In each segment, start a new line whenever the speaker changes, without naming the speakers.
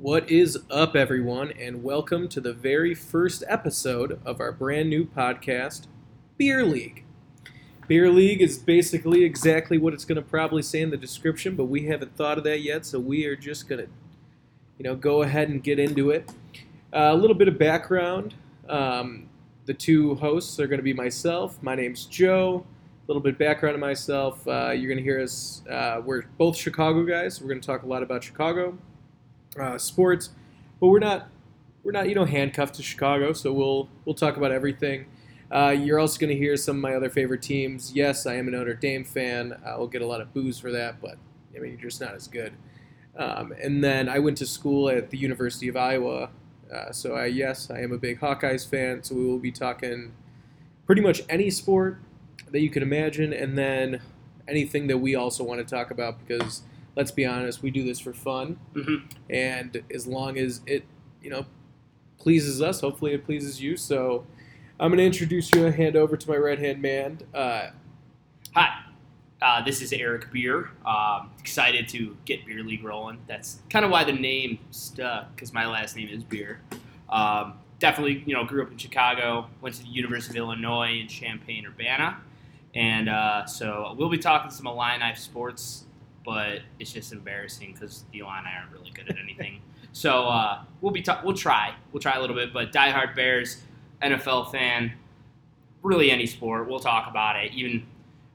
What is up, everyone, and welcome to the very first episode of our brand new podcast, Beer League. Beer League is basically exactly what it's going to probably say in the description, but we haven't thought of that yet, so we are just going to, you know, go ahead and get into it. Uh, a little bit of background. Um, the two hosts are going to be myself. My name's Joe. A little bit of background on myself. Uh, you're going to hear us. Uh, we're both Chicago guys. We're going to talk a lot about Chicago uh, sports, but we're not we're not you know handcuffed to Chicago. So we'll we'll talk about everything. Uh, you're also going to hear some of my other favorite teams. Yes, I am a Notre Dame fan. I will get a lot of booze for that, but I mean you're just not as good. Um, and then I went to school at the University of Iowa. Uh, so I, yes, I am a big Hawkeyes fan. So we will be talking pretty much any sport that you can imagine, and then anything that we also want to talk about because let's be honest, we do this for fun,
Mm-hmm.
and as long as it, you know, pleases us, hopefully it pleases you. So I'm gonna introduce you and hand over to my right hand man. Uh,
Hi, uh, this is Eric Beer. Um, excited to get Beer League rolling. That's kind of why the name stuck, because my last name is Beer. Um, definitely, you know, grew up in Chicago, went to the University of Illinois in Champaign, Urbana. And uh, so we'll be talking some Illini sports, but it's just embarrassing because the Illini aren't really good at anything. so uh, we'll be ta- we'll try we'll try a little bit, but diehard Bears, NFL fan, really any sport, we'll talk about it. Even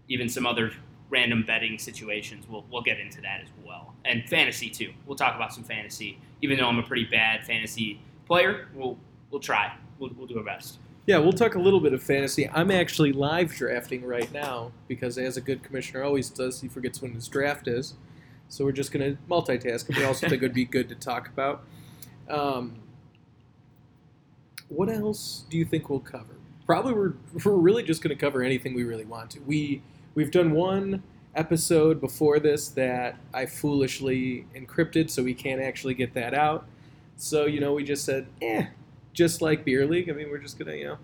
even some other random betting situations. We'll, we'll get into that as well. And fantasy too. We'll talk about some fantasy. Even though I'm a pretty bad fantasy player, we'll we'll try. We'll, we'll do our best.
Yeah, we'll talk a little bit of fantasy. I'm actually live drafting right now because, as a good commissioner always does, he forgets when his draft is. So we're just gonna multitask. But we also think it would be good to talk about. Um, what else do you think we'll cover? Probably we're, we're really just going to cover anything we really want to. We we've done one episode before this that I foolishly encrypted, so we can't actually get that out. So you know, we just said, eh, just like beer league. I mean, we're just gonna you know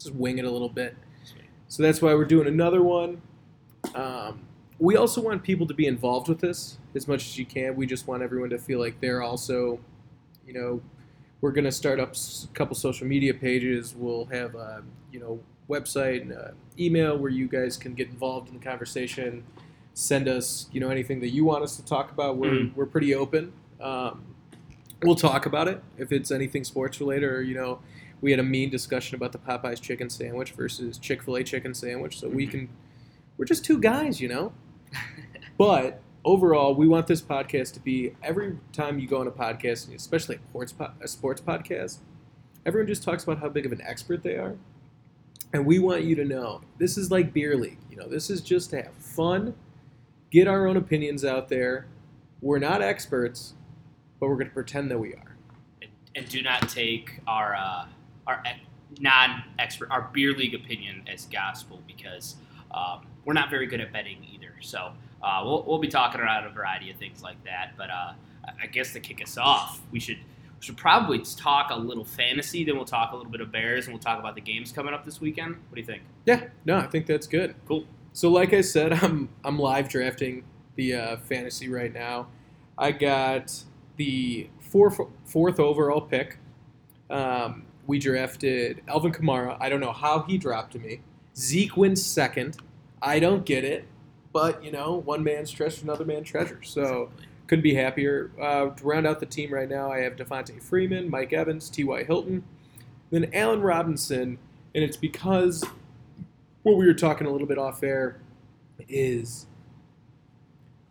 just wing it a little bit. So that's why we're doing another one. Um, we also want people to be involved with this as much as you can. We just want everyone to feel like they're also, you know, we're going to start up a couple social media pages. We'll have a, you know, website and a email where you guys can get involved in the conversation. Send us, you know, anything that you want us to talk about. We're,
Mhm.
we're pretty open. Um, we'll talk about it if it's anything sports related or, you know, we had a mean discussion about the Popeyes chicken sandwich versus Chick fil A chicken sandwich. So we
Mhm.
can, we're just two guys, you know? But overall, we want this podcast to be every time you go on a podcast, especially a sports, po- a sports podcast, everyone just talks about how big of an expert they are. And we want you to know this is like beer league. You know, this is just to have fun, get our own opinions out there. We're not experts, but we're going to pretend that we are.
And, and do not take our uh, our non-expert our beer league opinion as gospel because um, we're not very good at betting either. So uh, we'll, we'll be talking about a variety of things like that. But uh, I- I guess to kick us off, we should we should probably talk a little fantasy. Then we'll talk a little bit of Bears, and we'll talk about the games coming up this weekend. What do you think?
Yeah, no, I think that's good.
Cool.
So, like I said, I'm I'm live drafting the uh, fantasy right now. I got the fourth fourth overall pick. Um, we drafted Alvin Kamara. I don't know how he dropped to me. Zeke wins second. I don't get it, but you know, one man's treasure, another man's treasure. So couldn't be happier. Uh, to round out the team right now, I have Devonta Freeman, Mike Evans, T.Y. Hilton, then Allen Robinson, and it's because what we were talking a little bit off air is,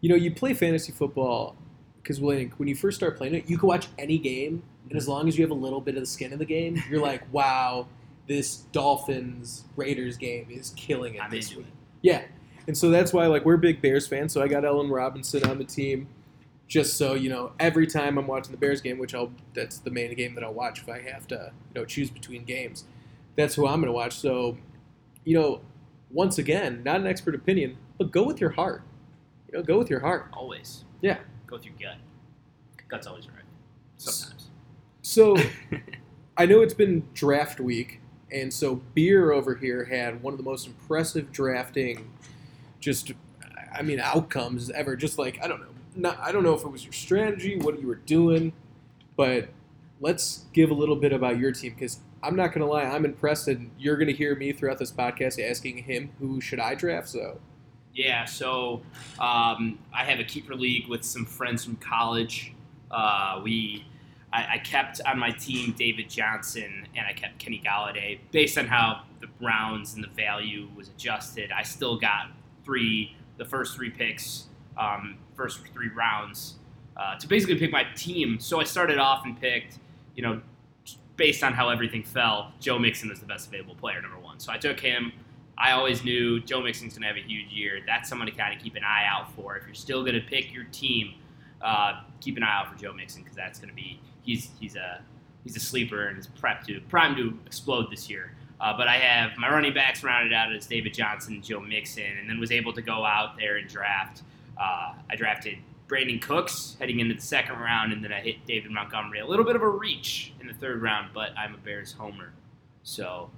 you know, you play fantasy football because when when you first start playing it, you can watch any game, and as mm-hmm. long as you have a little bit of the skin in the game, you're like, wow, this Dolphins Raiders game is killing it
I'm
this week.
it.
Yeah, and so that's why like we're big Bears fans. So I got Allen Robinson on the team, just so you know, every time I'm watching the Bears game, which I'll that's the main game that I'll watch if I have to you know choose between games. That's who I'm going to watch. So, you know, once again, not an expert opinion, but go with your heart. You know, go with your heart.
Always.
Yeah.
Go with your gut. Gut's always right. Sometimes.
So I know it's been draft week, and so Beer over here had one of the most impressive drafting, just I mean outcomes ever. Just like I don't know, not, I don't know if it was your strategy, what you were doing, But let's give a little bit about your team because I'm not going to lie, I'm impressed, and you're going to hear me throughout this podcast asking him who should I draft. So
Yeah, so um, I have a keeper league with some friends from college. Uh, we, I, I kept on my team David Johnson and I kept Kenny Golladay. Based on how the rounds and the value was adjusted, I still got three, the first three picks, um, first three rounds uh, to basically pick my team. So I started off and picked, you know, based on how everything fell, Joe Mixon was the best available player, number one. So I took him. I always knew Joe Mixon's going to have a huge year. That's someone to kind of keep an eye out for. If you're still going to pick your team, uh, keep an eye out for Joe Mixon because that's going to be he's he's a he's a sleeper and is prep to prime to explode this year. Uh, but I have my running backs rounded out as David Johnson, and Joe Mixon, and then was able to go out there and draft. Uh, I drafted Brandin Cooks heading into the second round, and then I hit David Montgomery. A little bit of a reach in the third round, but I'm a Bears homer, so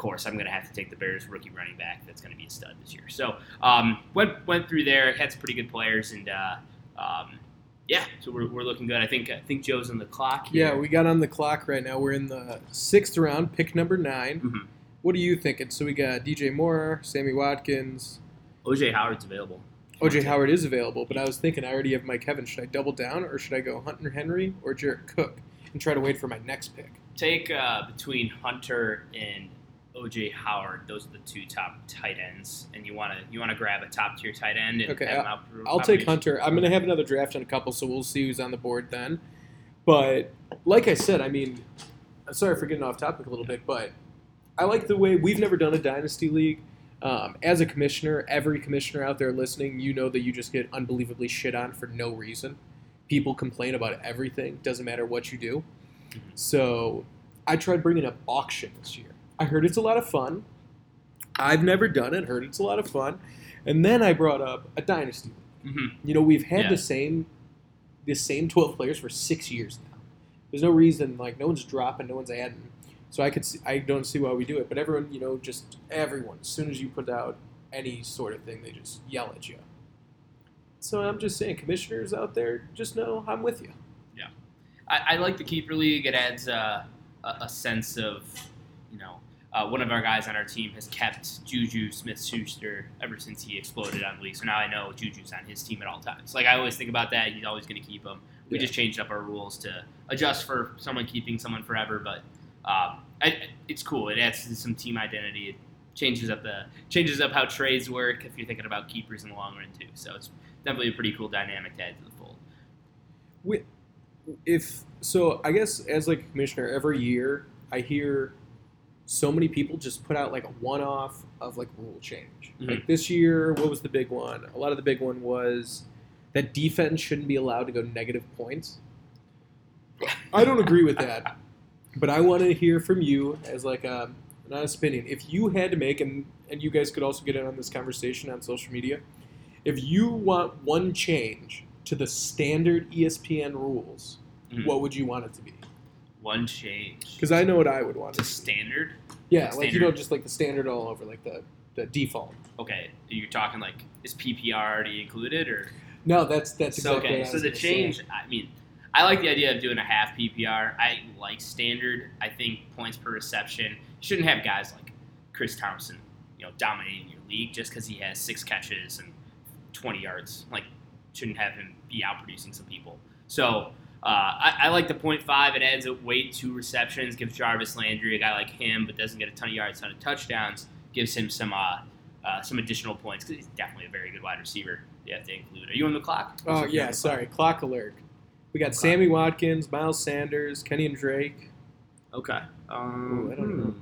course I'm going to have to take the Bears rookie running back. That's going to be a stud this year. So um, went went through there, had some pretty good players, and uh, um, yeah, so we're, we're looking good. I think I think Joe's on the clock. Here.
yeah, we got on the clock right now. We're in the sixth round, pick number 9
Mhm.
What are you thinking? So we got DJ Moore, Sammy Watkins,
OJ Howard's available.
OJ Howard is available, but I was thinking I already have Mike Evans. Should I double down or should I go Hunter Henry or Jared Cook and try to wait for my next pick?
Take uh, between Hunter and OJ Howard. Those are the two top tight ends, and you want to you want to grab a top tier tight end. And
Okay,
out
I'll take. Hunter. I'm going to have another draft on a couple, so we'll see who's on the board then. But like I said, I mean, I'm sorry for getting off topic a little bit, but I like the way we've never done a dynasty league. Um, as a commissioner, every commissioner out there listening, you know that you just get unbelievably shit on for no reason. People complain about everything, doesn't matter what you do.
Mhm.
So I tried bringing up auction this year. I heard it's a lot of fun. I've never done it. Heard it's a lot of fun, and then I brought up a dynasty.
Mhm.
You know, we've had
Yeah.
the same the same twelve players for six years now. There's no reason like no one's dropping, no one's adding. So I could see, I don't see why we do it, but everyone, you know, just everyone. As soon as you put out any sort of thing, they just yell at you. So I'm just saying, commissioners out there, just know I'm with you.
I, I like the keeper league. It adds uh, a, a sense of, you know, uh, one of our guys on our team has kept Juju Smith Schuster ever since he exploded on the league. So now I know Juju's on his team at all times. Like I always think about that. He's always going to keep him. We
Yeah.
just changed up our rules to adjust for someone keeping someone forever. But um, I, it's cool. It adds some team identity. It changes up the changes up how trades work if you're thinking about keepers in the long run too. So it's definitely a pretty cool dynamic to add to the fold.
if so i guess as like commissioner every year i hear so many people just put out like a one-off of like rule change
Mhm.
like this year what was the big one a lot of the big one was that defense shouldn't be allowed to go negative points i don't agree with that but i want to hear from you as like a not a opinion if you had to make and and you guys could also get in on this conversation on social media if you want one change to the standard espn rules
Mhm.
what would you want it to be?
One change.
Because I know what I would want.
to
It to be.
standard.
Yeah, like you know, just like the standard all over, like the the default.
Okay, you're talking like is PPR already included or?
No, that's that's
So, okay, so the
gonna say.
change. I mean, I like the idea of doing a half PPR. I like standard. I think points per reception. Shouldn't have guys like Chris Thompson, you know, dominating your league just because he has six catches and 20 yards. Like, shouldn't have him be out producing some people. So. Uh, I, I like the point five. It adds a weight to receptions, gives Jarvis Landry, a guy like him, but doesn't get a ton of yards, ton of touchdowns, gives him some uh, uh, some additional points because he's definitely a very good wide receiver. You have to include. Are you on the clock?
Oh yeah, sorry, clock alert. We got Sammy Watkins, Miles Sanders, Kenyan Drake.
Okay. Um,
Ooh, I don't know.
hmm.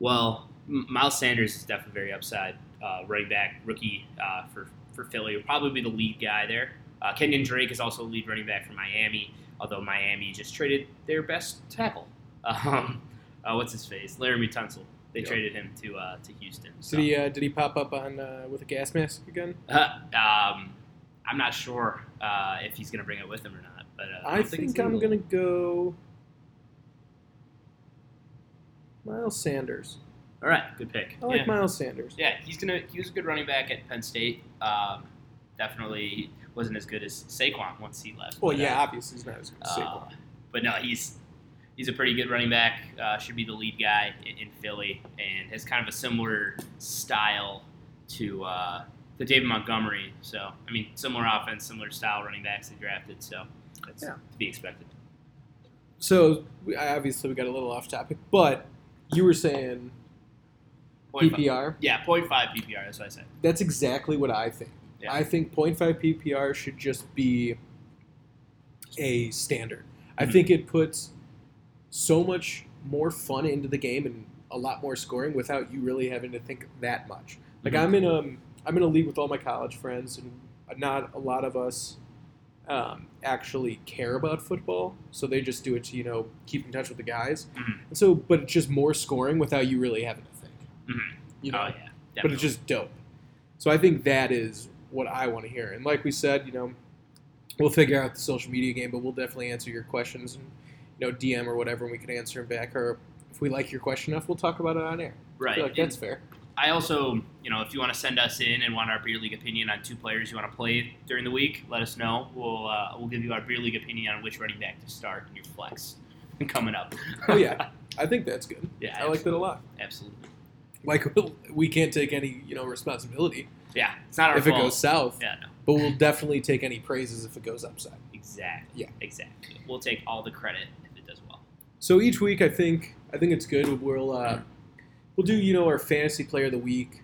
Well, M- Miles Sanders is definitely very upside. Uh, running back, rookie uh, for, for Philly. Will probably be the lead guy there. Uh, Kenyan Drake is also a lead running back for Miami, although Miami just traded their best tackle. Um, uh, what's his face? Laremy Tunsil. They
Yep.
traded him to uh, to Houston. So.
Did he uh, did he pop up on uh, with a gas mask again?
um, I'm not sure uh, if he's going to bring it with him or not. But uh,
I
don't
think
it's
I'm gonna go Miles Sanders.
All right, good pick.
I like
yeah.
Miles Sanders.
Yeah, he's gonna. He was a good running back at Penn State. Um, definitely wasn't as good as Saquon once he left.
Well,
But,
yeah,
uh,
obviously he's not as good as
uh,
Saquon.
but no, he's he's a pretty good running back. Uh, should be the lead guy in, in Philly, and has kind of a similar style to uh, to David Montgomery. So I mean, similar offense, similar style running backs they drafted. So that's
Yeah.
to be expected.
So we, obviously we got a little off topic, but you were saying
Point five-
PPR.
yeah, 0.5 PPR. That's what I said.
That's exactly what I think.
Yeah.
I think 0.5 PPR should just be a standard. I
Mhm.
think it puts so much more fun into the game and a lot more scoring without you really having to think that much. Like
Mhm.
I'm in a I'm in a league with all my college friends, and not a lot of us um, actually care about football, so they just do it to you know keep in touch with the guys.
Mhm.
And so, but it's just more scoring without you really having to think.
Mhm.
You know,
oh yeah,
but it's just dope. So I think that is what I want to hear. And like we said, you know, we'll figure out the social media game, but we'll definitely answer your questions and you know DM or whatever, and we can answer them back. Or if we like your question enough, we'll talk about it on air. I
right.
feel like that's fair.
I also, you know, if you want to send us in and want our beer league opinion on two players you want to play during the week, let us know. We'll uh, we'll give you our beer league opinion on which running back to start in your flex coming up.
Oh yeah, I think that's good.
yeah,
I like that a lot.
absolutely.
Like we can't take any you know responsibility
Yeah, it's not our
if it goes south,
yeah, no,
but we'll definitely take any praises if it goes upside.
exactly.
Yeah.
exactly. We'll take all the credit if it does well.
So each week, I think I think it's good. We'll uh, we'll do you know our fantasy player of the week.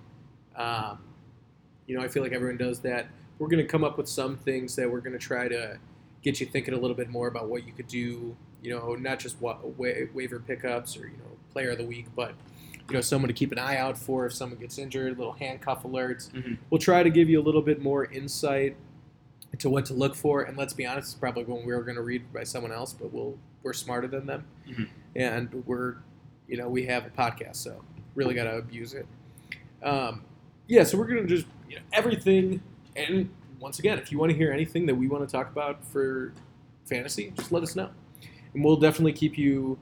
Um, you know, I feel like everyone does that. We're gonna come up with some things that we're gonna try to get you thinking a little bit more about what you could do. You know, not just what wa- waiver pickups or you know player of the week, but you know someone to keep an eye out for if someone gets injured. Little handcuff alerts.
Mhm.
We'll try to give you a little bit more insight into what to look for. And let's be honest, it's probably when we were going to read by someone else, but we'll we're smarter than them,
Mhm.
and we're you know we have a podcast, so really got to abuse it. Um, yeah, so we're gonna just you know everything. And once again, if you want to hear anything that we want to talk about for fantasy, just let us know, and we'll definitely keep you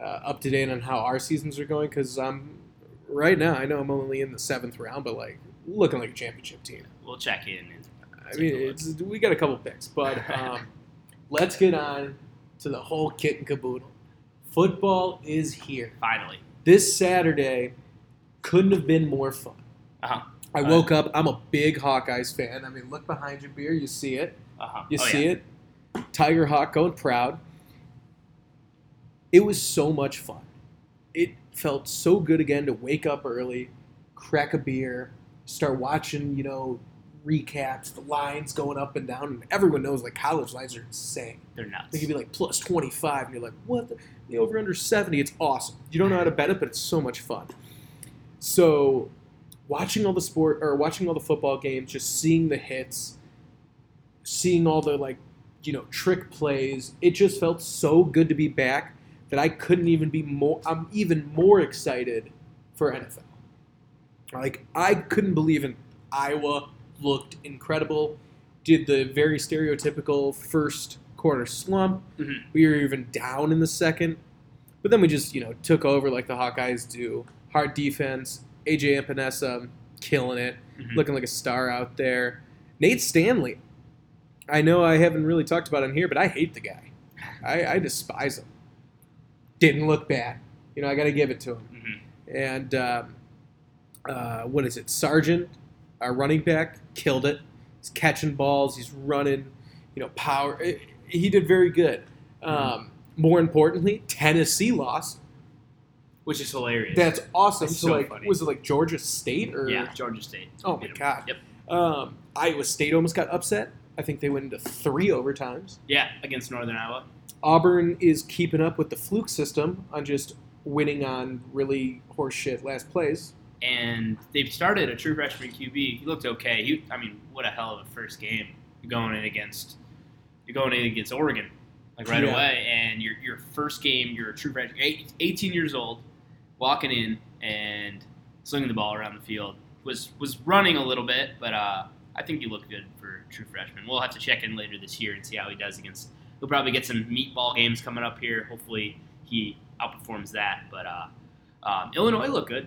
uh, up to date on how our seasons are going. Because I'm right now, I know I'm only in the seventh round, but like looking like a championship team.
We'll check in. And
I mean, it's we got a couple picks, but um, let's get on to the whole kit and caboodle. Football is here.
finally.
This Saturday couldn't have been more fun.
Uh-huh.
I woke up. I'm a big Hawkeyes fan. I mean, look behind your beer. You see it.
Uh-huh.
You
Oh,
see
yeah.
it. Tiger Hawk going proud. It was so much fun. It felt so good again to wake up early, crack a beer, start watching, you know, recaps, the lines going up and down. And everyone knows like college lines are insane.
They're nuts.
They could be like plus 25, and you're like, what? The, the over under 70. It's awesome. You don't know how to bet it, but it's so much fun. So, watching all the sport or watching all the football games, just seeing the hits, seeing all the like, you know, trick plays, it just felt so good to be back that I couldn't even be more. I'm even more excited for NFL. Like I couldn't believe in Iowa looked incredible. Did the very stereotypical first quarter slump.
Mhm.
We were even down in the second, but then we just you know took over like the Hawkeyes do. Hard defense. AJ Epenesa killing it,
Mhm.
looking like a star out there. Nate Stanley. I know I haven't really talked about him here, but I hate the guy. I, I despise him. Didn't look bad. You know, I got to give it to him.
Mhm.
And um, uh, what is it? Sargent, our running back, killed it. He's catching balls. He's running. You know, power. eh, He did very good. Um, more importantly, Tennessee lost.
Which is hilarious.
That's awesome. So,
so
like,
funny.
was it like Georgia State or?
yeah, Georgia State.
Oh my God.
Yep.
Um, Iowa State almost got upset. I think they went into three overtimes.
Yeah, against Northern Iowa.
Auburn is keeping up with the fluke system on just winning on really horseshit last plays.
and they've started a true freshman QB. He looked okay. He, I mean, what a hell of a first game. You're going in against you're going in against Oregon like right
Yeah.
away, and your your first game, you're a true freshman, 18 years old, walking in and slinging the ball around the field. Was was running a little bit, but uh, I think he looked good for a true freshman. We'll have to check in later this year and see how he does against. He'll probably get some meatball games coming up here. Hopefully, he outperforms that. But uh, um, Illinois looked good.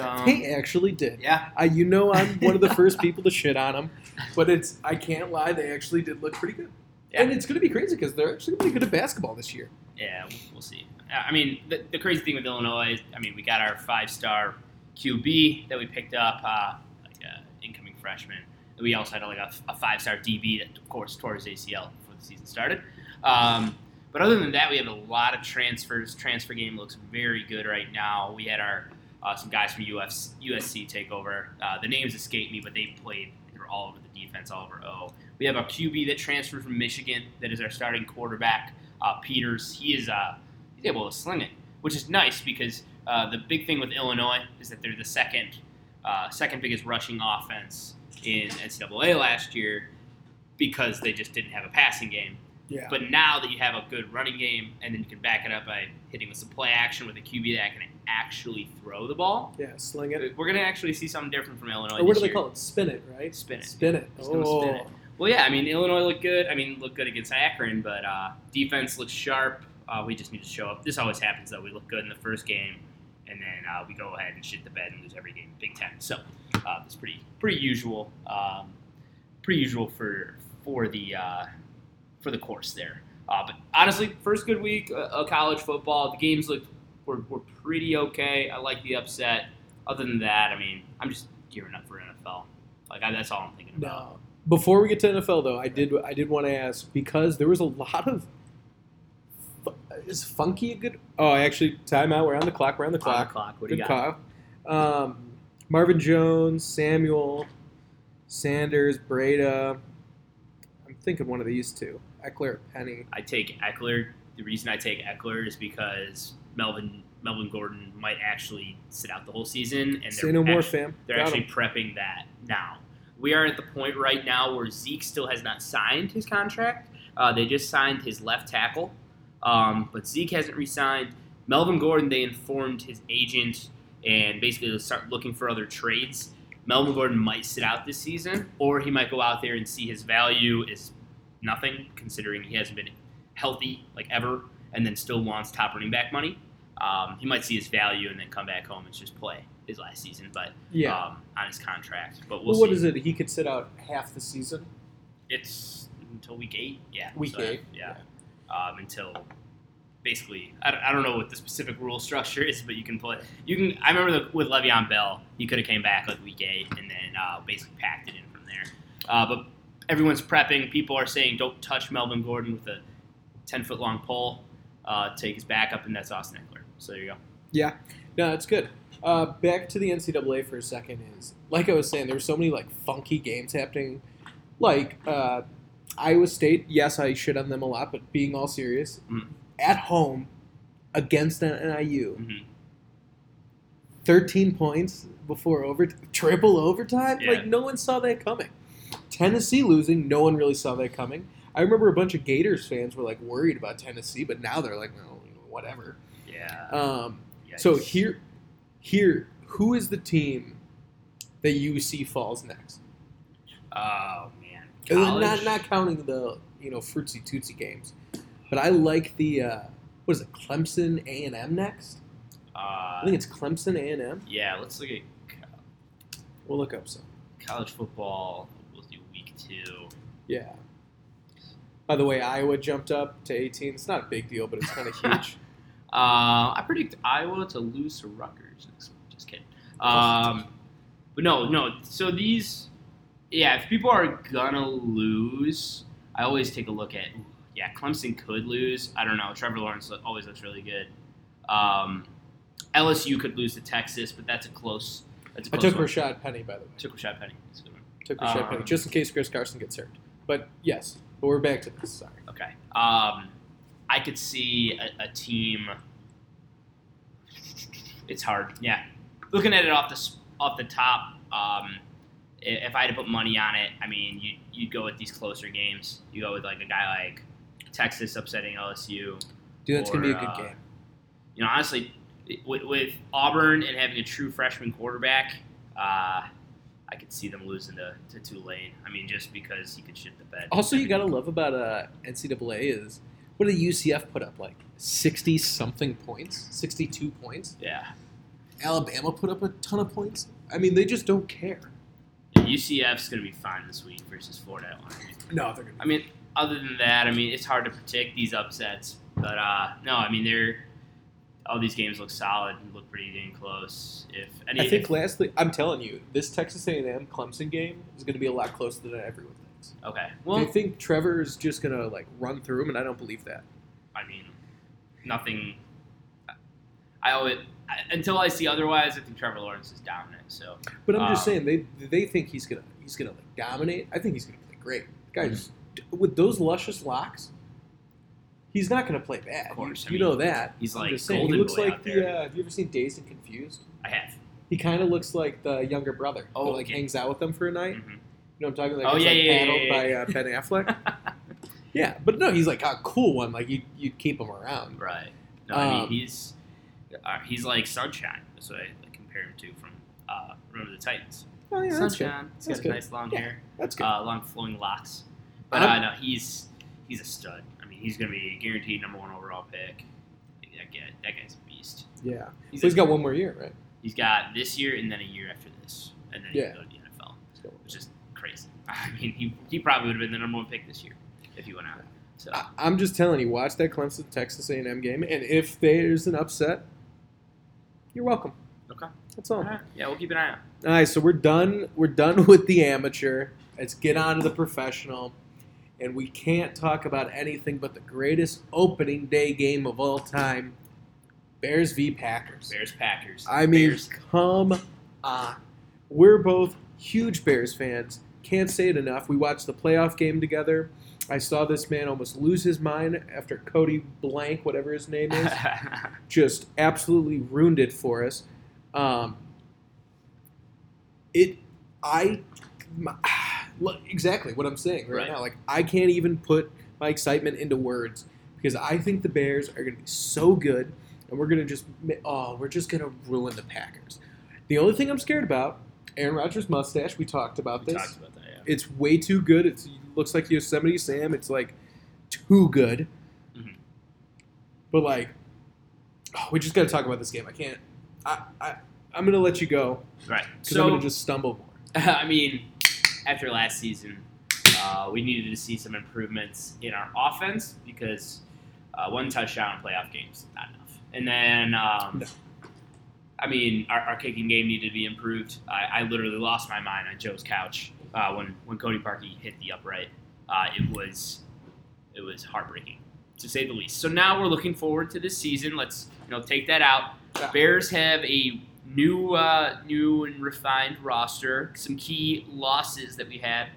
Um,
They actually did.
yeah,
I, you know, I'm one of the first people to shit on them, but it's I can't lie. They actually did look pretty good,
Yeah.
and it's going to be crazy because they're actually going to be good at basketball this year.
yeah, we'll- we'll see. I mean, the, the crazy thing with Illinois, is, I mean, we got our five-star QB that we picked up, uh, like uh, incoming freshman. We also had like a, a five-star DB that, of course, tore his ACL before the season started. Um, but other than that, we have a lot of transfers. Transfer game looks very good right now. We had our uh, some guys from UF, USC take over. Uh, the names escape me, but they played. They all over the defense, all over O. We have a QB that transferred from Michigan that is our starting quarterback, uh, Peters. He is uh, he's able to sling it, which is nice because uh, the big thing with Illinois is that they're the second uh, second biggest rushing offense in NCAA last year because they just didn't have a passing game.
Yeah,
But now that you have a good running game, and then you can back it up by hitting with some play action with a QB that can actually throw the ball,
yeah, sling it.
we're gonna actually see something different from Illinois.
Or what do they
year.
call it? Spin it, right?
Spin it.
Spin it. Oh,
spin it. Well, yeah, I mean Illinois looked good. I mean looked good against Akron, but uh, defense looks sharp. Uh, we just need to show up. This always happens though. We look good in the first game, and then uh, we go ahead and shit the bed and lose every game Big Ten. So uh, it's pretty pretty usual. Um, pretty usual for for the uh, for the course there. Uh, but honestly, first good week of college football. The games looked were, were pretty okay. I like the upset. Other than that, I mean, I'm just gearing up for NFL. Like I, that's all I'm thinking about.
No. Before we get to NFL, though, I did I did want to ask because there was a lot of. Is funky a good? Oh, actually, timeout. We're on the clock. We're on the
On
clock.
the clock. What do
Good
you got?
Um, Marvin Jones, Samuel, Sanders, Breida. I'm thinking one of these two. Ekeler, Penny.
I take Ekeler. The reason I take Ekeler is because Melvin Melvin Gordon might actually sit out the whole season, and
Say
they're
no more,
actu-
fam.
They're
Got
actually
'em.
prepping that now. We are at the point right now where Zeke still has not signed his contract. Uh, they just signed his left tackle, um, but Zeke hasn't re-signed. Melvin Gordon, they informed his agent, and basically they'll start looking for other trades. Melvin Gordon might sit out this season, or he might go out there and see his value is nothing, considering he hasn't been healthy like ever, and then still wants top running back money. Um, he might see his value and then come back home and just play his last season, but
Yeah.
um, on his contract. But we'll
well, what is it? He could sit out half the season.
It's until week eight. Yeah.
Week
so,
eight.
Yeah. Um, until basically, I don't, I don't know what the specific rule structure is, but you can play. You can. I remember the, with Le'Veon Bell, he could have came back like week eight and then uh, basically packed it in from there. Uh, but everyone's prepping. People are saying don't touch Melvin Gordon with a ten foot long pole. Uh, take his backup, and that's Austin Ekeler. So there you go.
Yeah, no, that's good. Uh, back to the NCAA for a second is like I was saying, there were so many like funky games happening. Like uh, Iowa State, yes, I shit on them a lot, but being all serious,
Mm.
at home against NIU,
Mhm.
thirteen points before over triple overtime.
Yeah.
Like no one saw that coming. Tennessee losing, no one really saw that coming. I remember a bunch of Gators fans were like worried about Tennessee, but now they're like, no, whatever.
Yeah.
Um, so here, here, who is the team that you see falls next?
Oh man. College?
Not not counting the you know fruitsy tootsie games, but I like the uh, what is it? Clemson A and M next. I
Uh,
think it's Clemson A and M.
yeah. Let's look at
We'll look up some.
college football. We'll do week two.
Yeah. By the way, Iowa jumped up to 18. It's not a big deal, but it's kind of huge.
Uh, I predict Iowa to lose to Rutgers next week. Just kidding. Um, but no, no. So these, yeah, if people are gonna lose, I always take a look at. Yeah, Clemson could lose. I don't know. Trevor Lawrence always looks really good. Um, LSU could lose to Texas, but that's a close. That's a
I
close
took
one.
Rashaad Penny, by the way.
Took Rashaad Penny. That's a good one.
Took Rashaad
Um,
Penny just in case Chris Carson gets hurt. But yes, but we're back to this. Sorry.
Okay. Um, I could see a, a team. It's hard. Yeah. Looking at it off the off the top, um, if I had to put money on it, I mean, you you'd go with these closer games. You go with like a guy like Texas upsetting LSU.
Dude, that's gonna be a good
uh,
game.
You know, honestly, with, with Auburn and having a true freshman quarterback, uh, I could see them losing to, to Tulane. I mean, just because he could shit the bed.
Also, you gotta love about uh, NCAA is what did UCF put up like sixty something points, sixty two points.
Yeah.
Alabama put up a ton of points. I mean, they just don't care.
Yeah, UCF's going to be fine this week versus Florida.
No, they're
I mean, other than that, I mean, it's hard to predict these upsets. But uh, no, I mean, they're all these games look solid and look pretty dang close. If any,
I think
if-
lastly, I'm telling you, this Texas A&M Clemson game is going to be a lot closer than everyone thinks.
okay. Well, I
think Trevor is just going to like run through them, and I don't believe that.
I mean, nothing. I always until I see otherwise, I think Trevor Lawrence is dominant. So
But I'm just
Um,
saying they they think he's gonna he's gonna like dominate. I think he's gonna play great. Guy's with those luscious locks. He's not gonna play bad.
Of course,
you,
I
you
mean,
know that.
he's like
just saying, he
Golden
looks
Boy
like
out
the.
there.
Uh, have you ever seen Dazed and Confused?
I have.
He kind of looks like the younger brother.
Oh,
that, like
okay.
hangs out with them for a night.
Mhm.
You know what I'm talking about?
Oh,
Like,
yeah,
like
yeah, yeah,
paddled
yeah,
by uh, Ben Affleck. yeah, but no, he's like a cool one. Like you you'd keep him around.
Right. No, I mean
Um,
he's uh, he's like Sunshine. That's what I like, compare him to from uh, Remember the Titans.
Oh yeah, that's good.
Sunshine. He's
That's
got
good.
nice long
Yeah.
hair,
That's good.
uh, long flowing locks. But
I'm-
uh, no, he's he's a stud. He's gonna be a guaranteed number one overall pick. That guy, that guy's a beast.
yeah.
He's,
So he's got one more year, right?
he's got this year and then a year after this, and then he
Yeah.
can go to the NFL,
one
which is crazy. I mean, he, he probably would have been the number one pick this year if he went out. So
I, I'm just telling you, watch that Clemson Texas A&M game, and if there's an upset, you're welcome.
okay,
That's all.
all right. yeah, we'll keep an eye out.
All right, so we're done. We're done with the amateur. Let's get on to the professional, and we can't talk about anything but the greatest opening day game of all time: Bears v Packers.
Bears Packers.
I mean,
Bears.
come on. We're both huge Bears fans. Can't say it enough. We watched the playoff game together. I saw this man almost lose his mind after Cody Blank, whatever his name is, just absolutely ruined it for us. Um, it, I, my, exactly what I'm saying right,
Right.
now. Like I can't even put my excitement into words because I think the Bears are going to be so good, and we're going to just, oh, we're just going to ruin the Packers. The only thing I'm scared about, Aaron Rodgers' mustache. We talked about
we
this.
talked about that. Yeah.
It's way too good. It's, it looks like Yosemite Sam. It's like too good.
Mhm.
But like, oh, we just got to talk about this game. I can't. I, I I'm gonna let you go
Right.
because
So
I'm gonna just stumble more.
I mean, after last season, uh, we needed to see some improvements in our offense because uh, one touchdown in playoff games not enough. And then, um, I mean, our, our kicking game needed to be improved. I, I literally lost my mind on Joe's couch uh, when when Cody Parkey hit the upright. Uh, it was it was heartbreaking to say the least. So now we're looking forward to this season. Let's you know take that out. Bears have a new uh, new and refined roster. Some key losses that we had.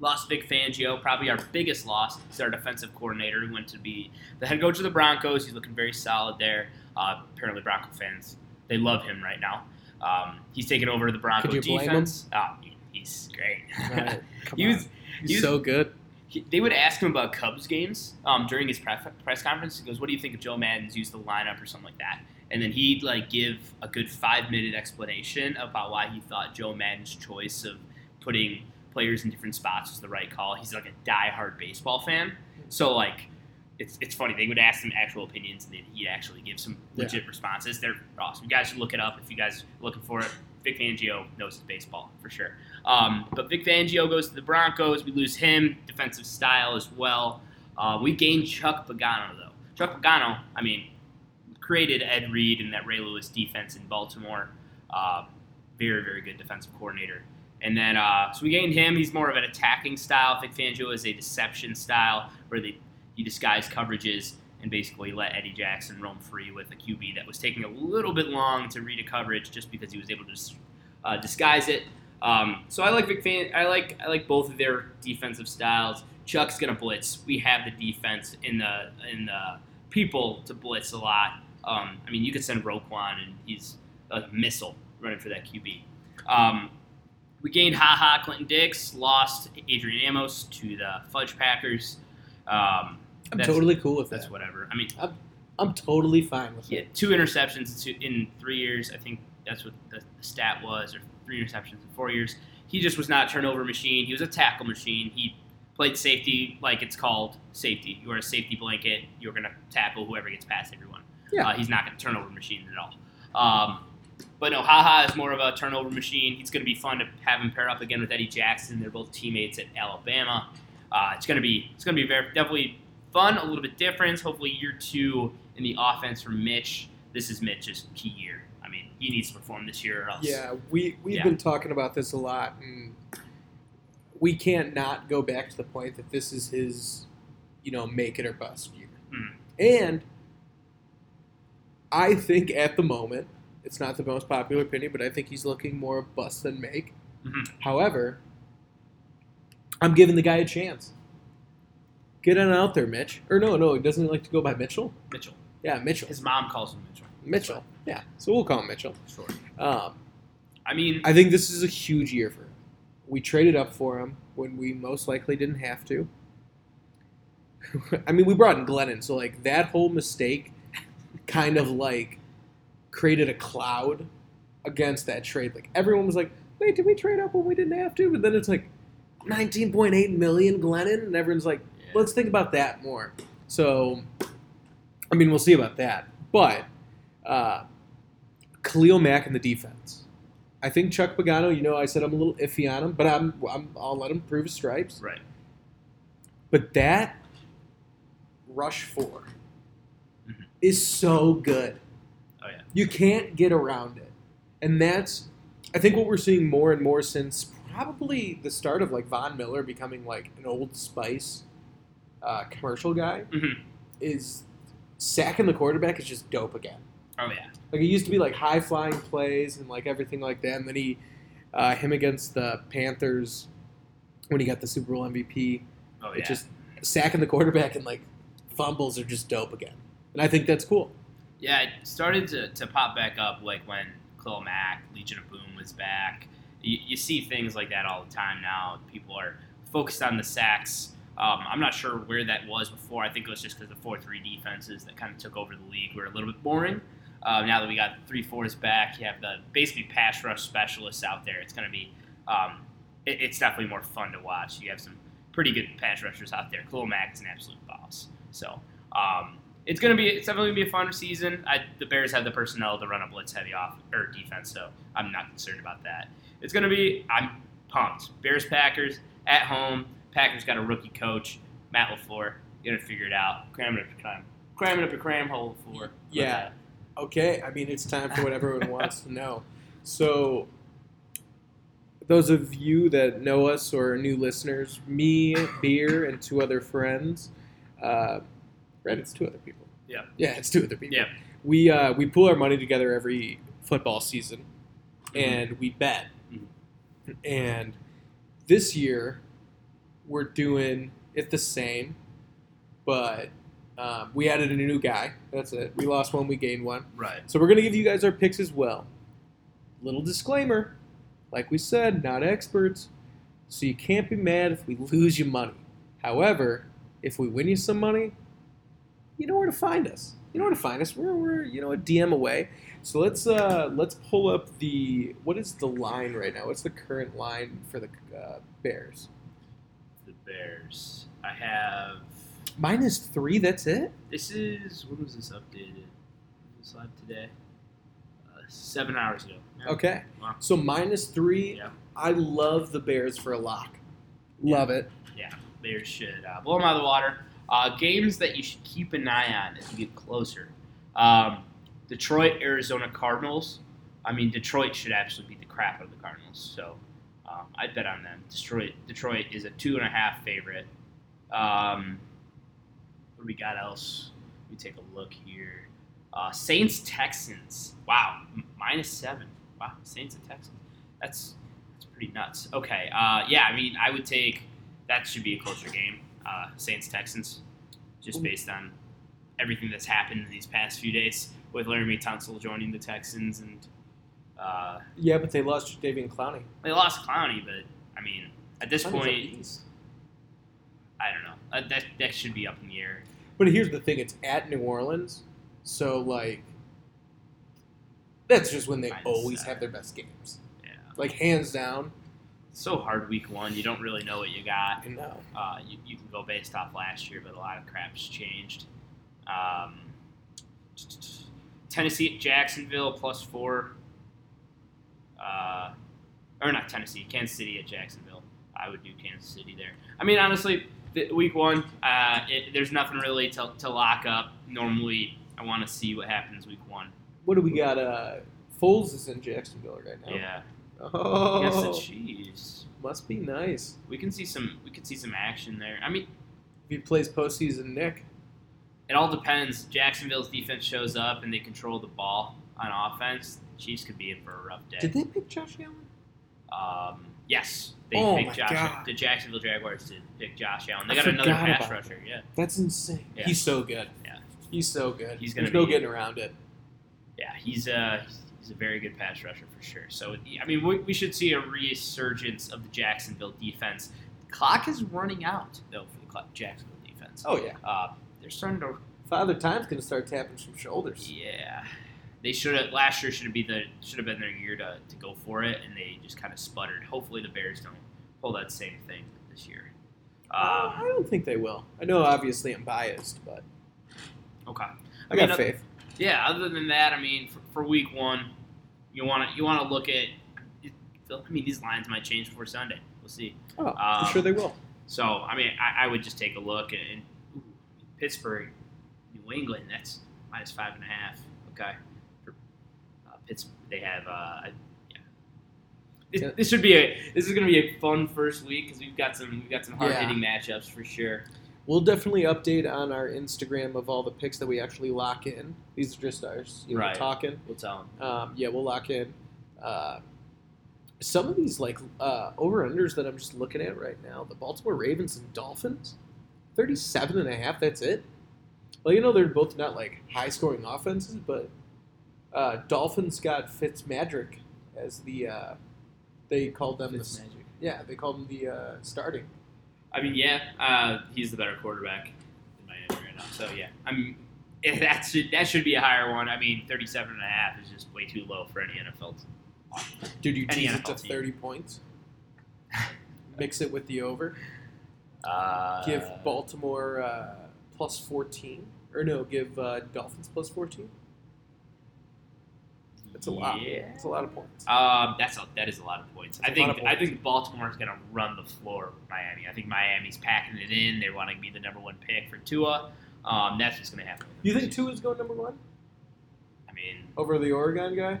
Lost Vic Fangio, probably our biggest loss. He's our defensive coordinator who went to be the head coach of the Broncos. He's looking very solid there. Uh, apparently, Bronco fans they love him right now. Um, he's taken over the Bronco
Could you blame
defense. Oh, he's great.
Right.
He was,
He's
he was-
so good.
he, they would ask him about Cubs games um, during his press, press conference. He goes, "What do you think of Joe Maddon's use of the lineup or something like that?" And then he'd like give a good five minute explanation about why he thought Joe Maddon's choice of putting players in different spots was the right call. He's like a diehard baseball fan, so like. It's, it's funny. They would ask him actual opinions, and then he'd actually give some
Yeah.
legit responses. They're awesome. You guys should look it up if you guys are looking for it. Vic Fangio knows his baseball for sure. Um, but Vic Fangio goes to the Broncos. We lose him, defensive style as well. Uh, we gain Chuck Pagano though. Chuck Pagano, I mean, created Ed Reed and that Ray Lewis defense in Baltimore. Uh, very very good defensive coordinator. And then uh, so we gained him. He's more of an attacking style. Vic Fangio is a deception style where they he disguised coverages and basically let Eddie Jackson roam free with a QB that was taking a little bit long to read a coverage just because he was able to uh, disguise it. Um, so I like Vic Fan- I like I like both of their defensive styles. Chuck's gonna blitz. We have the defense in the in the people to blitz a lot. Um, I mean, you could send Roquan and he's a missile running for that QB. Um, we gained Ha Ha Clinton Dix, lost Adrian Amos to the Fudge Packers. Um,
I'm totally cool with
that's
that.
whatever. I mean,
I'm totally fine with
yeah,
it.
two interceptions in, three years. I think that's what the, the stat was, or three interceptions in four years. He just was not a turnover machine. He was a tackle machine. He played safety like it's called safety. You are a safety blanket. You're going to tackle whoever gets past everyone.
Yeah.
Uh, he's not going to turnover machine at all. Um, but no, Haha is more of a turnover machine. He's going to be fun to have him pair up again with Eddie Jackson. They're both teammates at Alabama. Uh, it's going to be it's going to be very definitely fun, a little bit different. Hopefully, year two in the offense for Mitch. This is Mitch's key year. I mean, he needs to perform this year, or else.
Yeah, we we've
Yeah.
been talking about this a lot, and we can't not go back to the point that this is his, you know, make it or bust year.
Mhm.
And I think at the moment, it's not the most popular opinion, but I think he's looking more bust than make.
Mhm.
However, I'm giving the guy a chance. Get on out there, Mitch. Or no, no, he doesn't like to go by Mitchell.
Mitchell.
Yeah, Mitchell.
His mom calls him Mitchell.
Mitchell. Yeah, so we'll call him Mitchell.
Sure.
Um,
I mean,
I think this is a huge year for him. We traded up for him when we most likely didn't have to. I mean, we brought in Glennon, so like that whole mistake kind of like created a cloud against that trade. Like everyone was like, "Wait, did we trade up when we didn't have to?" But then it's like 19.8 million Glennon, and everyone's like, let's think about that more. So, I mean, we'll see about that. But uh, Khalil Mack in the defense. I think Chuck Pagano. You know, I said I'm a little iffy on him, but I'm, I'm I'll let him prove his stripes.
right.
But that rush 4
Mhm.
Is so good.
Oh yeah.
You can't get around it, and that's I think what we're seeing more and more since probably the start of like Von Miller becoming like an Old Spice uh, commercial guy
hmm
is sacking the quarterback is just dope again.
Oh yeah.
Like it used to be like high flying plays and like everything like that, and then he uh, him against the Panthers when he got the Super Bowl MVP.
Oh
It
yeah.
just sacking the quarterback and like fumbles are just dope again, and I think that's cool.
Yeah, it started to, to pop back up like when Khalil Mack, Legion of Boom was back. You, you see things like that all the time now. People are focused on the sacks. Um, I'm not sure where that was before. I think it was just because the 4 3 defenses that kind of took over the league were a little bit boring. Uh, now that we got three fours back, you have the basically pass rush specialists out there. It's going to be, um, it, it's definitely more fun to watch. You have some pretty good pass rushers out there. Khalil Mack is an absolute boss. So, um, it's gonna be it's definitely gonna be a fun season. I, the Bears have the personnel to run a blitz heavy off or defense, so I'm not concerned about that. It's gonna be I'm pumped. Bears Packers at home. Packers got a rookie coach, Matt Lafleur. Gonna figure it out. Cram it up your cram. Cram it up your cram hole for
Yeah. Okay, I mean it's time for what everyone wants to know. So, those of you that know us or are new listeners, me, Beer, and two other friends, uh, right? It's two other people.
Yeah.
Yeah, it's two other people.
Yeah.
We uh, we pool our money together every football season,
Mhm.
and we bet.
Mhm.
And this year, we're doing it the same, but um, we added a new guy. That's it. We lost one, we gained one.
Right.
So we're going to give you guys our picks as well. Little disclaimer like we said, not experts. So you can't be mad if we lose you money. However, if we win you some money, you know where to find us. You know where to find us. We're, we're you know a DM away. So let's uh, let's pull up the what is the line right now? What's the current line for the uh, Bears?
The Bears. I have.
Minus three. That's it.
This is when was this updated? This live today? Uh, seven hours ago. Yeah.
Okay.
Wow.
So minus three.
Yeah.
I love the Bears for a lock. Love it.
Yeah, Bears should uh, blow them out of the water. Uh, games that you should keep an eye on as you get closer. Um, Detroit, Arizona Cardinals. I mean, Detroit should absolutely beat the crap out of the Cardinals. So um, I'd bet on them. Detroit, Detroit is a two and a half favorite. Um, what do we got else? Let me take a look here. Uh, Saints, Texans. Wow, m- minus seven. Wow, Saints and Texans. That's that's pretty nuts. Okay, uh, yeah, I mean, I would take that should be a closer game. Uh, Saints Texans, just based on everything that's happened in these past few days with Laremy Tunsil joining the Texans, and uh,
Yeah, but they lost Davian Clowney.
they lost Clowney, but I mean, at this
Clowney's
point. I don't know. Uh, that that should be up in the air.
But here's the thing: it's at New Orleans, so like that's just when they
Minus
always
seven.
have their best games.
Yeah,
Like hands down.
So hard week one. You don't really know what you got.
Know.
Uh, you, you can go based off last year, but a lot of crap's changed. Um, Tennessee at Jacksonville plus four. uh, or not Tennessee, Kansas City at Jacksonville. I would do Kansas City there. I mean, honestly, week one, uh, it, there's nothing really to, to lock up. Normally, I want to see what happens week one.
What do we got? Uh, Foles is in Jacksonville right now.
Yeah,
Oh,
against the Chiefs.
must be nice.
We can see some. We can see some action there. I mean,
If he plays postseason, Nick.
it all depends. Jacksonville's defense shows up and they control the ball on offense. Chiefs could be in for a rough day.
Did they pick Josh Allen?
Um, yes, they
Oh
picked Josh.
God.
The Jacksonville Jaguars did pick Josh Allen. They
I
got another pass rusher. Yeah,
That's insane.
Yeah.
He's so good.
Yeah.
He's so good.
He's gonna
There's no getting around it.
yeah, he's a he's a very good pass rusher for sure. So I mean, we, we should see a resurgence of the Jacksonville defense. The clock is running out though for the Jacksonville defense.
Oh yeah.
Uh, they're starting to
Father Time's gonna start tapping some shoulders.
Yeah, they should have last year should have been the should have been their year to, to go for it, and they just kind of sputtered. Hopefully, the Bears don't pull that same thing this year.
Uh, I
Um,
don't think they will. I know, obviously, I'm biased, but
okay,
I
mean,
got
uh,
faith.
Yeah. Other than that, I mean, for, for week one, you want to you want to look at. I mean, these lines might change before Sunday. We'll see.
Oh,
um,
I'm sure they will.
So, I mean, I, I would just take a look and, and ooh, Pittsburgh, New England. That's minus five and a half. Okay, for uh, Pittsburgh, they have. Uh, yeah. This, this should be a. This is going to be a fun first week because we've got some. We've got some hard hitting matchups for sure.
We'll definitely update on our Instagram of all the picks that we actually lock in. These are just ours, you know,
Right.
talking.
We'll tell them.
Um, yeah, we'll lock in. Uh, some of these like uh, over unders that I'm just looking at right now, the Baltimore Ravens and Dolphins, 37 and a half, that's it. Well, you know they're both not like high scoring offenses, but uh, Dolphins got Fitzmagic as the uh, they called them the, yeah, they called him the uh, starting.
I mean, yeah, uh, he's the better quarterback in Miami right now. So yeah, I mean, that should that should be a higher one. I mean, 37 and a half is just way too low for any NFL. team.
Dude, you
Any
tease it to
team.
30 points. Mix it with the over.
Uh,
Give Baltimore uh, plus 14. Or no, give uh, Dolphins plus 14. That's a lot.
Yeah.
It's a lot of points.
Um, that's a, that is a lot of points.
That's
I think
of
I think Baltimore is going to run the floor with Miami. I think Miami's packing it in. They want to be the number one pick for Tua. Um, that's what's going to happen.
You think is going number one
I mean,
over the Oregon guy?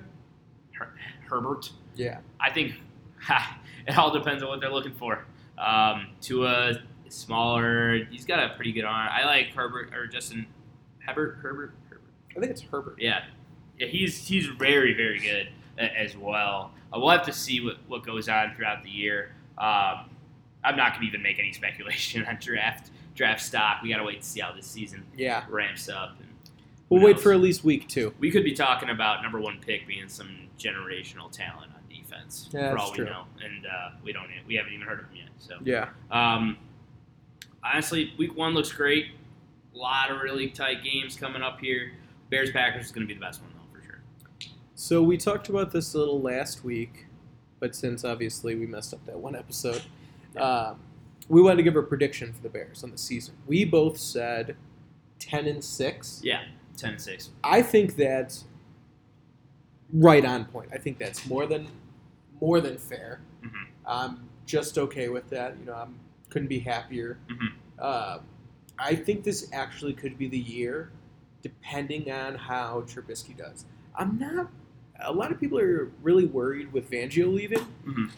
Her- Herbert.
Yeah.
I think it all depends on what they're looking for. Um, Tua is smaller. He's got a pretty good arm. I like Herbert or Justin Herbert. Herbert. Herbert.
I think it's Herbert.
Yeah. He's he's very very good as well. Uh, we'll have to see what, what goes on throughout the year. Um, I'm not going to even make any speculation on draft draft stock. We got to wait to see how this season
Yeah.
ramps up. And
We'll wait
knows?
for at least week two.
we could be talking about number one pick being some generational talent on defense
Yeah,
for all
true.
we know, and uh, we don't we haven't even heard of him yet. So
Yeah.
um, honestly, week one looks great. A lot of really tight games coming up here. Bears Packers is going to be the best one though for sure.
So we talked about this a little last week, but since obviously we messed up that one episode, um, we wanted to give a prediction for the Bears on the season. We both said ten and six.
Yeah, ten and six.
I think that's right on point. I think that's more than more than fair.
Mhm.
I'm just okay with that. You know, I couldn't be happier.
Mhm.
Uh, I think this actually could be the year, depending on how Trubisky does. I'm not. A lot of people are really worried with Fangio leaving.
Mhm.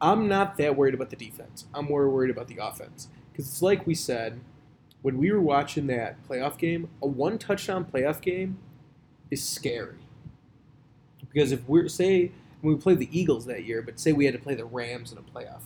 I'm not that worried about the defense. I'm more worried about the offense because it's like we said when we were watching that playoff game. A one touchdown playoff game is scary because if we're say when we played the Eagles that year, but say we had to play the Rams in a playoff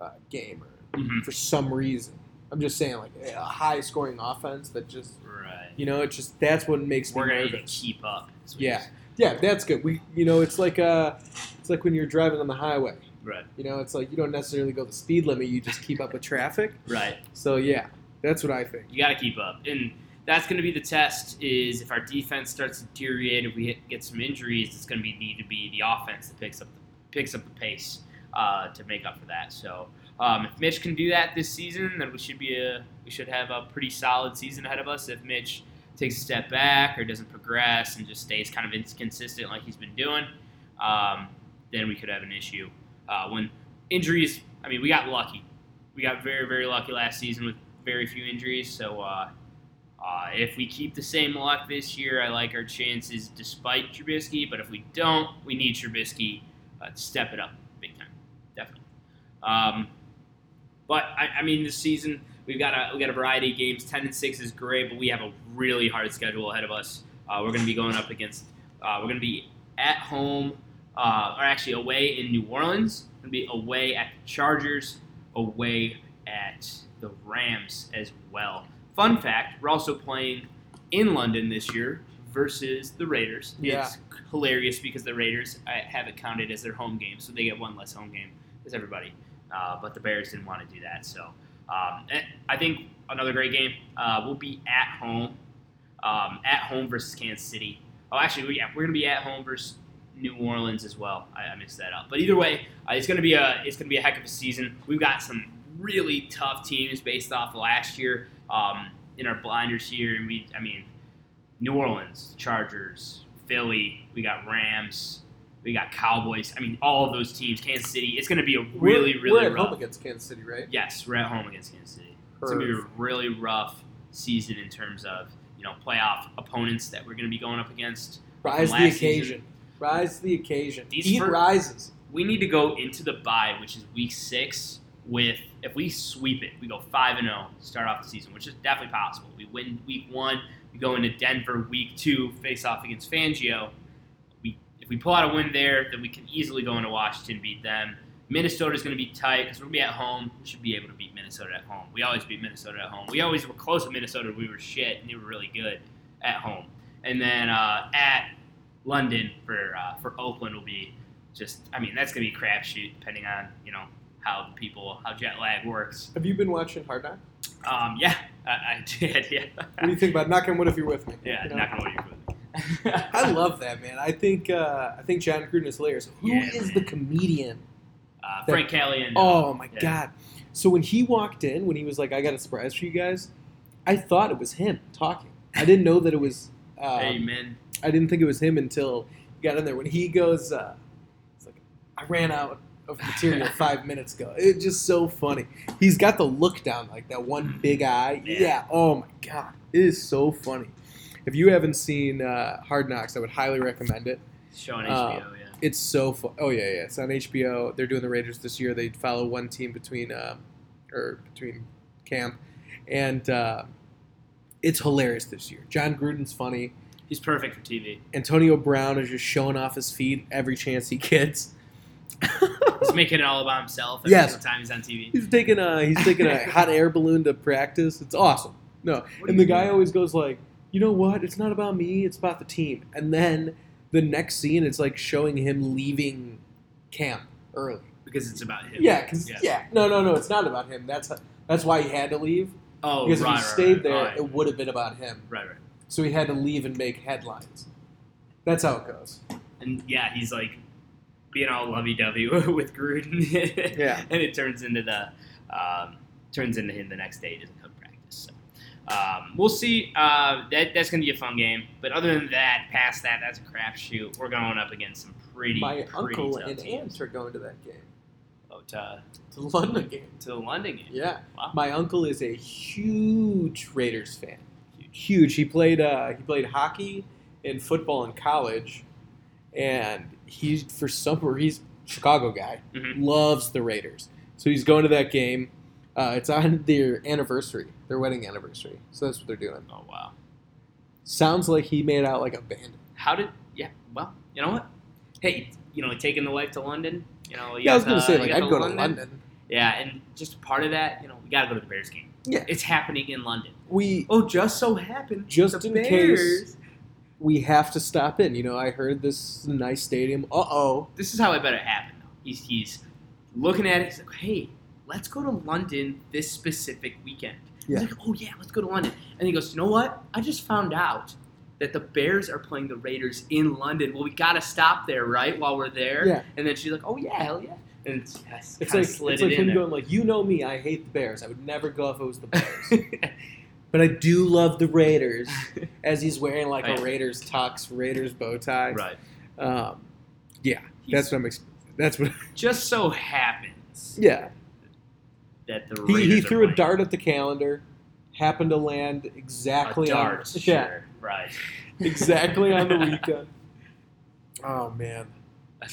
uh, game or
Mhm.
for some reason. I'm just saying, like a high scoring offense that just,
Right.
you know, it just that's what makes
We're
me
going to need to
nervous.
keep up.
Yeah, yeah, that's good. We, you know, it's like uh, it's like when you're driving on the highway.
Right.
You know, it's like you don't necessarily go the speed limit; you just keep up with traffic.
Right.
So yeah, that's what I think.
You got to keep up, and that's going to be the test. Is if our defense starts to deteriorate, if we hit, get some injuries, it's going to be need to be the offense that picks up the, picks up the pace uh, to make up for that. So um, if Mitch can do that this season, then we should be a we should have a pretty solid season ahead of us. If Mitch takes a step back or doesn't progress and just stays kind of inconsistent like he's been doing, um, then we could have an issue. Uh, when injuries, I mean, we got lucky. We got very, very lucky last season with very few injuries. So uh, uh, if we keep the same luck this year, I like our chances despite Trubisky. But if we don't, we need Trubisky uh, to step it up big time, definitely. Um, but I, I mean, this season we've got a we got a variety of games. Ten and six is great, but we have a really hard schedule ahead of us. Uh, we're going to be going up against. Uh, we're going to be at home, uh, or actually away in New Orleans. We're going to be away at the Chargers, away at the Rams as well. Fun fact: We're also playing in London this year versus the Raiders.
Yeah.
It's hilarious because the Raiders I have it counted as their home game, so they get one less home game as everybody. Uh, but the Bears didn't want to do that, so um, I think another great game. Uh, we'll be at home, um, at home versus Kansas City. Oh, actually, yeah, we're gonna be at home versus New Orleans as well. I, I mixed that up, but either way, uh, it's gonna be a it's gonna be a heck of a season. We've got some really tough teams based off of last year um, in our blinders here, and we I mean, New Orleans, Chargers, Philly, we got Rams. We got Cowboys. I mean, all of those teams. Kansas City. It's going to be a really,
we're,
really
we're at
rough.
home against Kansas City, right?
Yes, we're at home against Kansas City. It's gonna be a really rough season in terms of you know playoff opponents that we're gonna be going up against.
Rise the
last season.
occasion. Rise the occasion.
These
Heat
fir-
rises.
We need to go into the bye, which is week six. With if we sweep it, we go five and zero, start off the season, which is definitely possible. We win week one, we go into Denver week two, face off against Fangio. If we pull out a win there, then we can easily go into Washington, beat them. Minnesota is going to be tight because we're going to be at home. We should be able to beat Minnesota at home. We always beat Minnesota at home. We always were close to Minnesota. We were shit, and they were really good at home. And then uh, at London for uh, for Oakland will be just. I mean, that's going to be crapshoot depending on you know how people how jet lag works.
Have you been watching Hard Knocks?
Um, yeah, I, I did. Yeah,
What do you think about knocking wood if you're with me?
yeah,
You know?
not gonna what
I love that man. I think uh, I think Jon Gruden is hilarious. Who is
Yeah, man.
the comedian?
uh, Frank Kelly and uh,
Oh my
yeah.
god! So when he walked in, when he was like, "I got a surprise for you guys," I thought it was him talking. I didn't know that it was. Um,
Amen.
I didn't think it was him until he got in there. When he goes, uh, it's like, "I ran out of material five minutes ago." It's just so funny. He's got the look down, like that one big eye.
Yeah.
Yeah. Oh my god, it is so funny. If you haven't seen uh, Hard Knocks, I would highly recommend it.
Showing
uh,
HBO. Yeah.
It's so fun. Oh yeah, yeah. It's on HBO. They're doing the Raiders this year. They follow one team between, um, or between camp, and uh, it's hilarious this year. Jon Gruden's funny.
He's perfect for TV.
Antonio Brown is just showing off his feet every chance he gets.
He's making it all about himself every
Yes.
time he's on TV.
he's taking a he's taking a hot air balloon to practice. It's awesome. No,
What
and the guy
mean?
always goes like, you know what? It's not about me. It's about the team. And then the next scene, it's like showing him leaving camp early.
because it's about him.
Yeah, because yeah. no, no, no, it's not about him. That's that's why he had to leave.
Oh,
Because
right,
if he stayed
right.
there,
right.
it would have been about him.
right, right.
So he had to leave and make headlines. That's how it goes.
And yeah, he's like being all lovey-dovey with Gruden.
Yeah.
and it turns into the um, turns into him the next day. He doesn't come to practice. So um, we'll see. Uh, that that's gonna be a fun game. But other than that, past that, that's a crapshoot. We're going up against some pretty
My
pretty
uncle and aunt are going to that game,
Oh, to,
to the London game.
to the London game.
Yeah,
Wow.
my uncle is a huge Raiders fan. Huge. He played uh, he played hockey and football in college, and he's for some he's Chicago guy.
Mhm.
Loves the Raiders, so he's going to that game. Uh, it's on their anniversary, their wedding anniversary. So that's what they're doing.
Oh wow.
Sounds like he made out like a bandit.
How did? Yeah. Well, you know what? Hey, you know, taking the wife to London. You know, you
Yeah, I was gonna say like I'd go to London.
Yeah, and just part of that, you know, we got to go to the Bears game.
Yeah.
It's happening in London.
We
Oh, just so happened.
Just
the
in
Bears.
case. we have to stop in. You know, I heard this nice stadium. Uh oh.
This is how I bet it happened. Though. He's he's looking at it. He's like, hey, let's go to London this specific weekend.
Yeah.
He's like, oh yeah, let's go to London. And he goes, you know what? I just found out that the Bears are playing the Raiders in London. Well, we got to stop there, right, while we're there.
Yeah.
And then she's like, oh yeah, hell yeah. And it's, yes,
It's like it's
it
like him
there.
going like, you know me, I hate the Bears. I would never go if it was the Bears. but I do love the Raiders. As he's wearing like
yeah.
a Raiders tux, Raiders bow tie.
right.
Um, yeah,
He's-
that's what I'm. Ex- That's what.
Just so happens
Yeah,
that the
he, he threw a dart at the calendar, happened to land exactly
a
on
dart.
yeah,
Sure. Right.
exactly on the weekend. Oh man,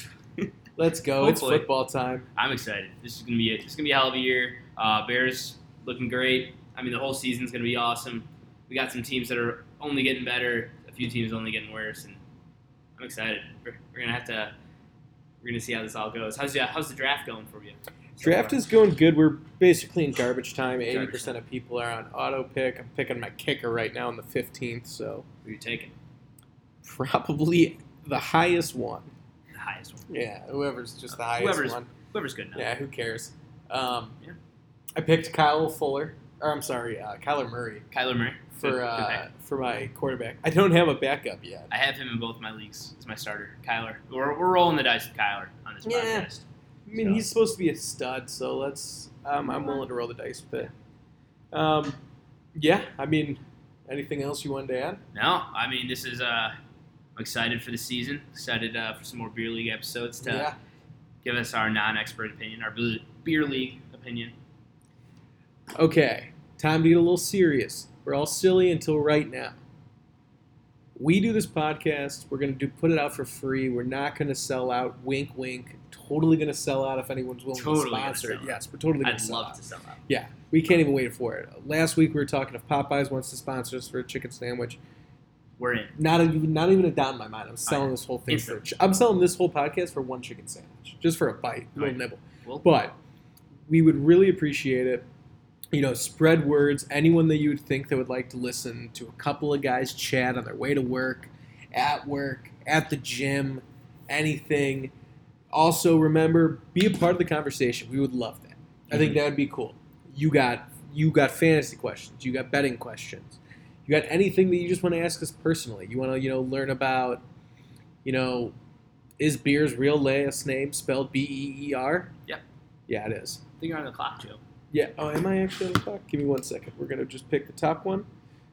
let's go! It's football time.
I'm excited. This is gonna be this is gonna be a hell of a year. Uh, Bears looking great. I mean, the whole season's gonna be awesome. We got some teams that are only getting better. A few teams only getting worse, and I'm excited. We're, we're gonna have to. We're gonna see how this all goes. How's the how's the draft going for you?
Draft is going good. We're basically in garbage time. Eighty percent of people are on auto pick. I'm picking my kicker right now in the fifteenth, so
Who you taking?
probably the highest one.
The highest one.
Yeah, whoever's just the highest
Whoever's-
one.
Whoever's good enough.
Yeah, who cares? Um,
Yeah.
I picked Kyle Fuller, or I'm sorry, uh, Kyler Murray
Kyler Murray Good-
for
good
uh,
pick.
for my quarterback. I don't have a backup yet.
I have him in both my leagues as my starter. Kyler. We're, we're rolling the dice with Kyler on this
Yeah.
podcast.
I mean,
So-
he's supposed to be a stud, so let's. Um, I'm willing to roll the dice with it. Um, yeah, I mean, anything else you wanted to add?
No, I mean this is. Uh, I'm excited for the season. Excited uh, for some more beer league episodes to
Yeah.
give us our non-expert opinion, our beer- beer league opinion.
Okay, time to get a little serious. We're all silly until right now. We do this podcast. We're gonna do put it out for free. We're not gonna sell out. Wink, wink. Totally gonna sell out if anyone's willing
Totally
to sponsor it. Yes, we're totally gonna
I'd
sell
love
out.
to sell out.
Yeah, we can't even wait for it. Last week we were talking if Popeyes wants to sponsor us for a chicken sandwich.
We're in.
Not even not even a doubt in my mind. I'm selling this whole thing for. I'm selling this whole podcast for one chicken sandwich, just for a bite, a little
Right.
nibble.
Well,
But we would really appreciate it. You know, spread words. Anyone that you would think that would like to listen to a couple of guys chat on their way to work, at work, at the gym, anything. Also, remember, be a part of the conversation. We would love that. I think
Mhm.
that would be cool. You got you got fantasy questions. You got betting questions. You got anything that you just want to ask us personally. You want to you know learn about, you know, is beer's real last name spelled B E E R?
Yep.
Yeah, it is.
I think you're on the clock, Joe.
Yeah. Oh, am I actually on the clock? Give me one second. We're gonna just pick the top one.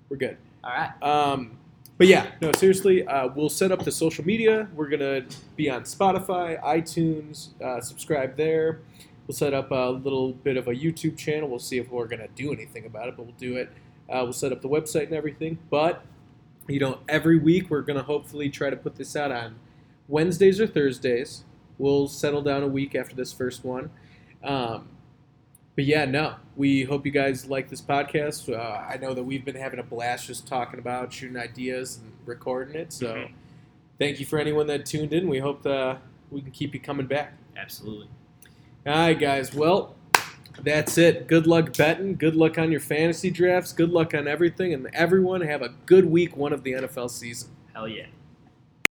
We're good.
All right.
Um, but yeah, no, seriously, uh, we'll set up the social media. We're gonna be on Spotify, iTunes. Uh, subscribe there. We'll set up a little bit of a YouTube channel. We'll see if we're gonna do anything about it, but we'll do it. Uh, we'll set up the website and everything. But you know, every week we're gonna hopefully try to put this out on Wednesdays or Thursdays. We'll settle down a week after this first one. Um, but yeah, no, we hope you guys like this podcast. Uh, I know that we've been having a blast just talking about shooting ideas and recording it. So
Mhm.
thank you for anyone that tuned in. We hope that we can keep you coming back.
Absolutely.
All right, guys. Well, that's it. Good luck betting. Good luck on your fantasy drafts. Good luck on everything. And everyone have a good week one of the NFL season.
Hell yeah.